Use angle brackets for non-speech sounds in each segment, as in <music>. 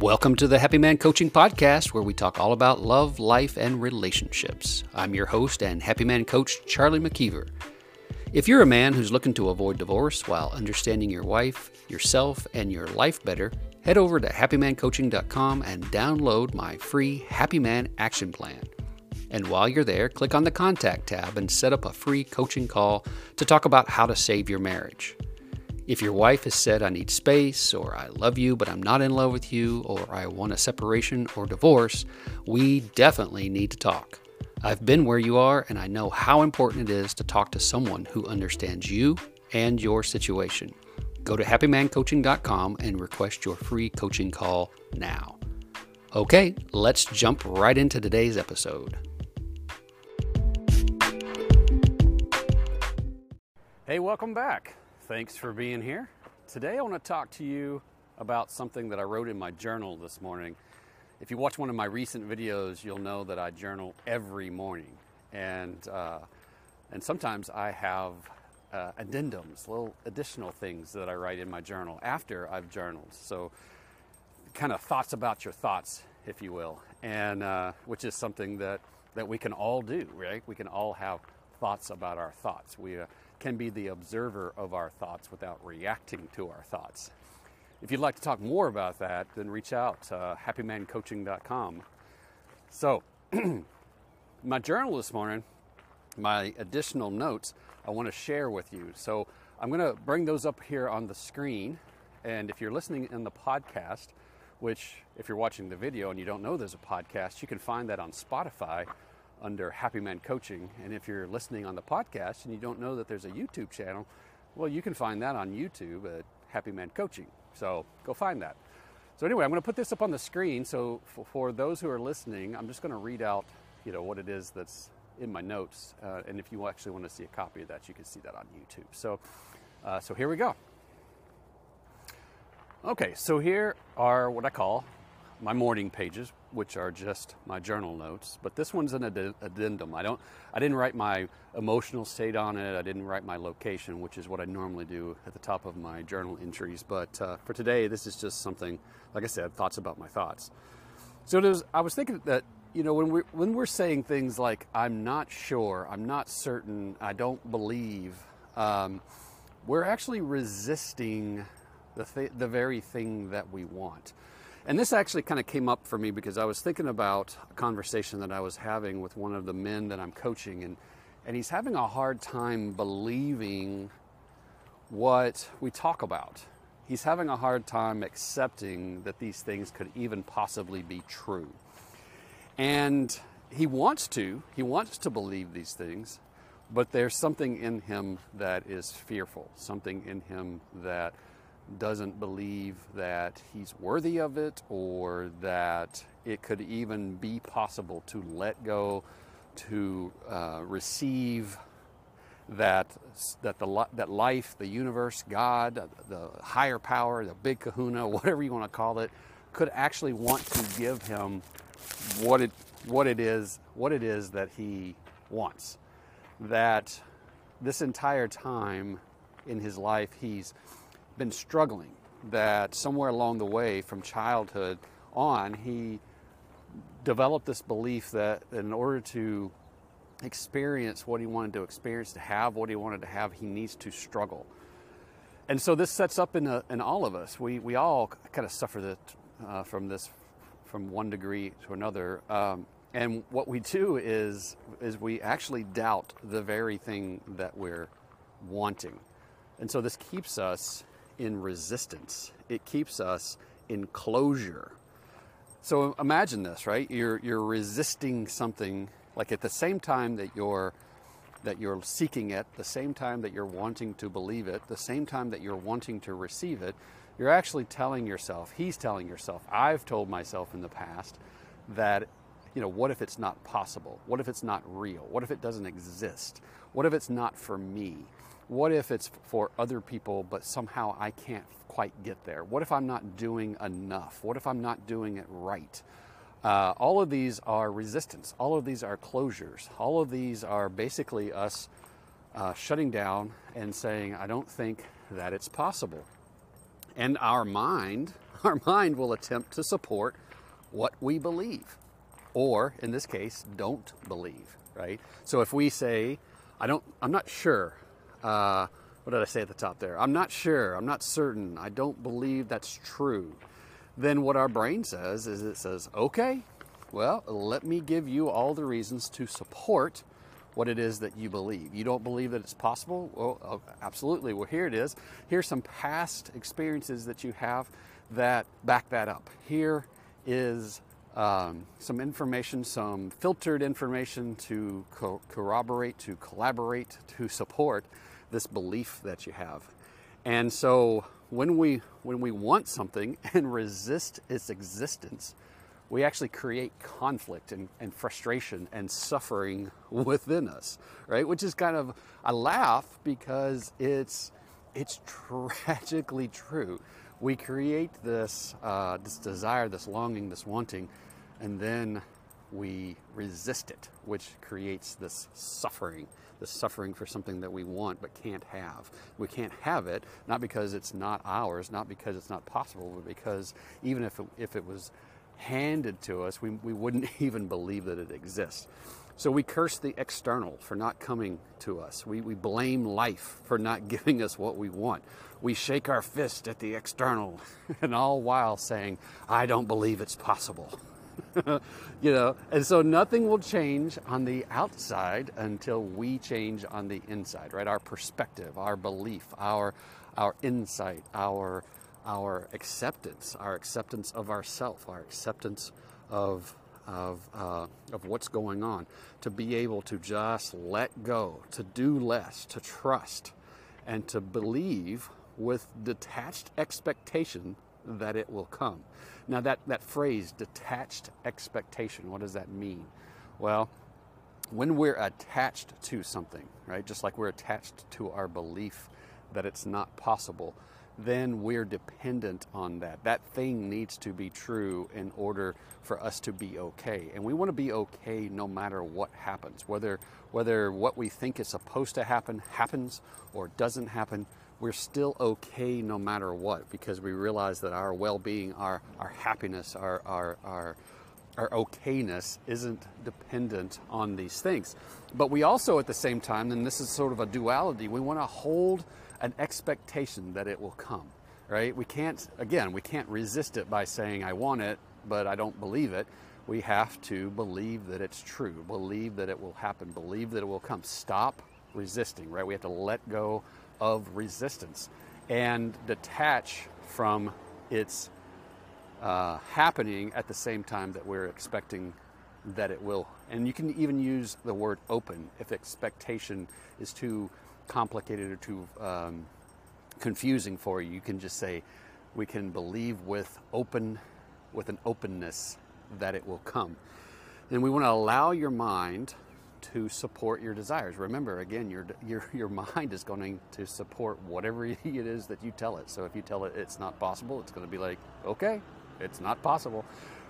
Welcome to the Happy Man Coaching Podcast, where we talk all about love, life, and relationships. I'm your host and Happy Man coach, Charlie McKeever. If you're a man who's looking to avoid divorce while understanding your wife, yourself, and your life better, head over to happymancoaching.com and download my free Happy Man Action Plan. And while you're there, click on the Contact tab and set up a free coaching call to talk about how to save your marriage. If your wife has said, I need space, or I love you, but I'm not in love with you, or I want a separation or divorce, we definitely need to talk. I've been where you are, and I know how important it is to talk to someone who understands you and your situation. Go to happymancoaching.com and request your free coaching call now. Okay, let's jump right into today's episode. Hey, welcome back. Thanks for being here. Today I want to talk to you about something that I wrote in my journal this morning. If you watch one of my recent videos, you'll know that I journal every morning, and uh, and sometimes I have uh, addendums, little additional things that I write in my journal after I've journaled. So, kind of thoughts about your thoughts, if you will, and uh, which is something that that we can all do, right? We can all have thoughts about our thoughts. We uh, can be the observer of our thoughts without reacting to our thoughts. If you'd like to talk more about that, then reach out uh, happymancoaching.com. So, <clears throat> my journal this morning, my additional notes, I want to share with you. So, I'm going to bring those up here on the screen. And if you're listening in the podcast, which if you're watching the video and you don't know there's a podcast, you can find that on Spotify under Happy Man Coaching. And if you're listening on the podcast and you don't know that there's a YouTube channel, well, you can find that on YouTube at Happy Man Coaching. So go find that. So anyway, I'm going to put this up on the screen. So for, those who are listening, I'm just going to read out, you know, what it is that's in my notes. Uh, and if you actually want to see a copy of that, you can see that on YouTube. So, uh, so here we go. Okay, so here are what I call my morning pages, which are just my journal notes. But this one's an addendum. I don't, I didn't write my emotional state on it. I didn't write my location, which is what I normally do at the top of my journal entries. But uh, for today, this is just something, like I said, thoughts about my thoughts. So was, I was thinking that you know when we're when we're saying things like I'm not sure, I'm not certain, I don't believe, um, we're actually resisting the th- the very thing that we want. And this actually kind of came up for me because I was thinking about a conversation that I was having with one of the men that I'm coaching, and, and he's having a hard time believing what we talk about. He's having a hard time accepting that these things could even possibly be true. And he wants to, he wants to believe these things, but there's something in him that is fearful, something in him that doesn't believe that he's worthy of it or that it could even be possible to let go, to uh, receive that that the that life, the universe, God, the higher power, the big Kahuna, <laughs> whatever you want to call it, could actually want to give him what it what it is what it is that he wants. That this entire time in his life he's been struggling, that somewhere along the way from childhood on, he developed this belief that in order to experience what he wanted to experience, to have what he wanted to have, he needs to struggle. And so this sets up in, a, in all of us. We, we all kind of suffer that, uh, from this from one degree to another. Um, and what we do is, is we actually doubt the very thing that we're wanting. And so this keeps us in resistance. It keeps us in closure. So imagine this, right? You're you're resisting something like at the same time that you're that you're seeking it, the same time that you're wanting to believe it, the same time that you're wanting to receive it, you're actually telling yourself, he's telling yourself, I've told myself in the past that you know, what if it's not possible? What if it's not real? What if it doesn't exist? What if it's not for me? What if it's for other people, but somehow I can't quite get there? What if I'm not doing enough? What if I'm not doing it right? Uh, all of these are resistance. All of these are closures. All of these are basically us uh, shutting down and saying, I don't think that it's possible. And our mind, <laughs> our mind will attempt to support what we believe, or in this case, don't believe, right? So if we say, I don't, I'm not sure, uh, what did I say at the top there? I'm not sure, I'm not certain, I don't believe that's true. Then what our brain says is it says, okay, well, let me give you all the reasons to support what it is that you believe. You don't believe that it's possible? Well, oh, absolutely. Well, here it is. Here's some past experiences that you have that back that up. Here is um, some information, some filtered information to co- corroborate, to collaborate, to support this belief that you have. And so when we when we want something <laughs> and resist its existence, we actually create conflict and, and, frustration and suffering <laughs> within us, right? Which is kind of I laugh because it's it's <laughs> tragically true. We create this uh, this desire, this longing, this wanting, and then we resist it, which creates this suffering, this suffering for something that we want but can't have. We can't have it not because it's not ours, not because it's not possible, but because even if it, if it was handed to us, we, we wouldn't <laughs> even believe that it exists. So we curse the external for not coming to us. We, we blame life for not <laughs> giving us what we want. We shake our fist at the external, <laughs> and all while saying, I don't believe it's possible. <laughs> you know, and so nothing will change on the outside until we change on the inside, right? Our perspective, our belief, our our insight, our our acceptance, our acceptance of ourself, our acceptance of of uh, of what's going on, to be able to just let go, to do less, to trust, and to believe with detached expectation that it will come. Now that that phrase, detached expectation, what does that mean? Well, when we're attached to something, right, just like we're attached to our belief that it's not possible then we're dependent on that. That thing needs to be true in order for us to be okay. And we want to be okay no matter what happens, whether whether what we think is supposed to happen happens or doesn't happen. We're still okay no matter what because we realize that our well-being, our our happiness, our our our our okayness isn't dependent on these things. But we also, at the same time, and this is sort of a duality, we want to hold an expectation that it will come, right? We can't, again, we can't resist it by saying, I want it, but I don't believe it. We have to believe that it's true, believe that it will happen, believe that it will come. Stop resisting, right? We have to let go of resistance and detach from its uh, happening at the same time that we're expecting that it will. And you can even use the word open if expectation is too complicated or too um, confusing for you. You can just say, we can believe with open, with an openness that it will come. And we want to allow your mind to support your desires. Remember, again, your, your, your mind is going to support whatever <laughs> it is that you tell it. So if you tell it it's not possible, it's going to be like, okay, it's not possible.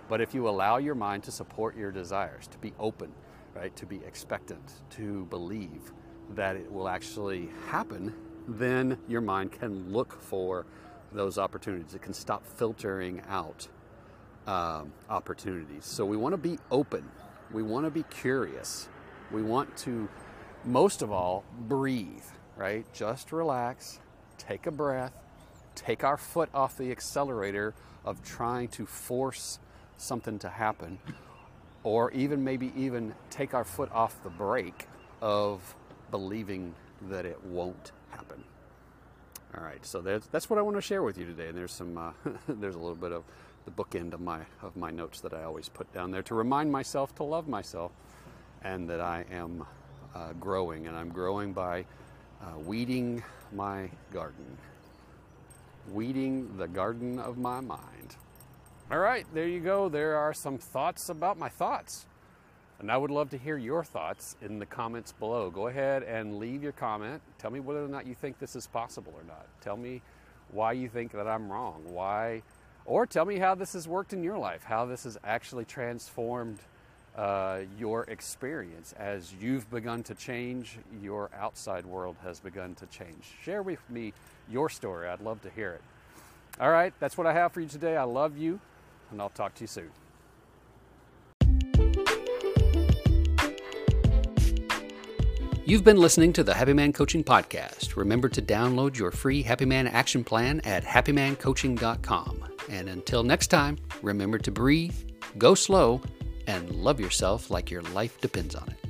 But if you allow your mind to support your desires, to be open, right, to be expectant, to believe that it will actually happen, then your mind can look for those opportunities. It can stop filtering out um, opportunities. So we want to be open. We want to be curious. We want to, most of all, breathe, right? Just relax, take a breath, take our foot off the accelerator of trying to force something to happen, or even maybe even take our foot off the brake of believing that it won't happen. All right, so that's, that's what I want to share with you today. And there's some, uh, <laughs> there's a little bit of the bookend of my of my notes that I always put down there to remind myself to love myself, and that I am uh, growing, and I'm growing by uh, weeding my garden weeding the garden of my mind. All right, there you go. There are some thoughts about my thoughts. And I would love to hear your thoughts in the comments below. Go ahead and leave your comment. Tell me whether or not you think this is possible or not. Tell me why you think that I'm wrong. Why, or tell me how this has worked in your life, how this has actually transformed uh, your experience as you've begun to change, your outside world has begun to change. Share with me your story. I'd love to hear it. All right, that's what I have for you today. I love you, and I'll talk to you soon. You've been listening to the Happy Man Coaching Podcast. Remember to download your free Happy Man action plan at happymancoaching.com. And until next time, remember to breathe, go slow, and love yourself like your life depends on it.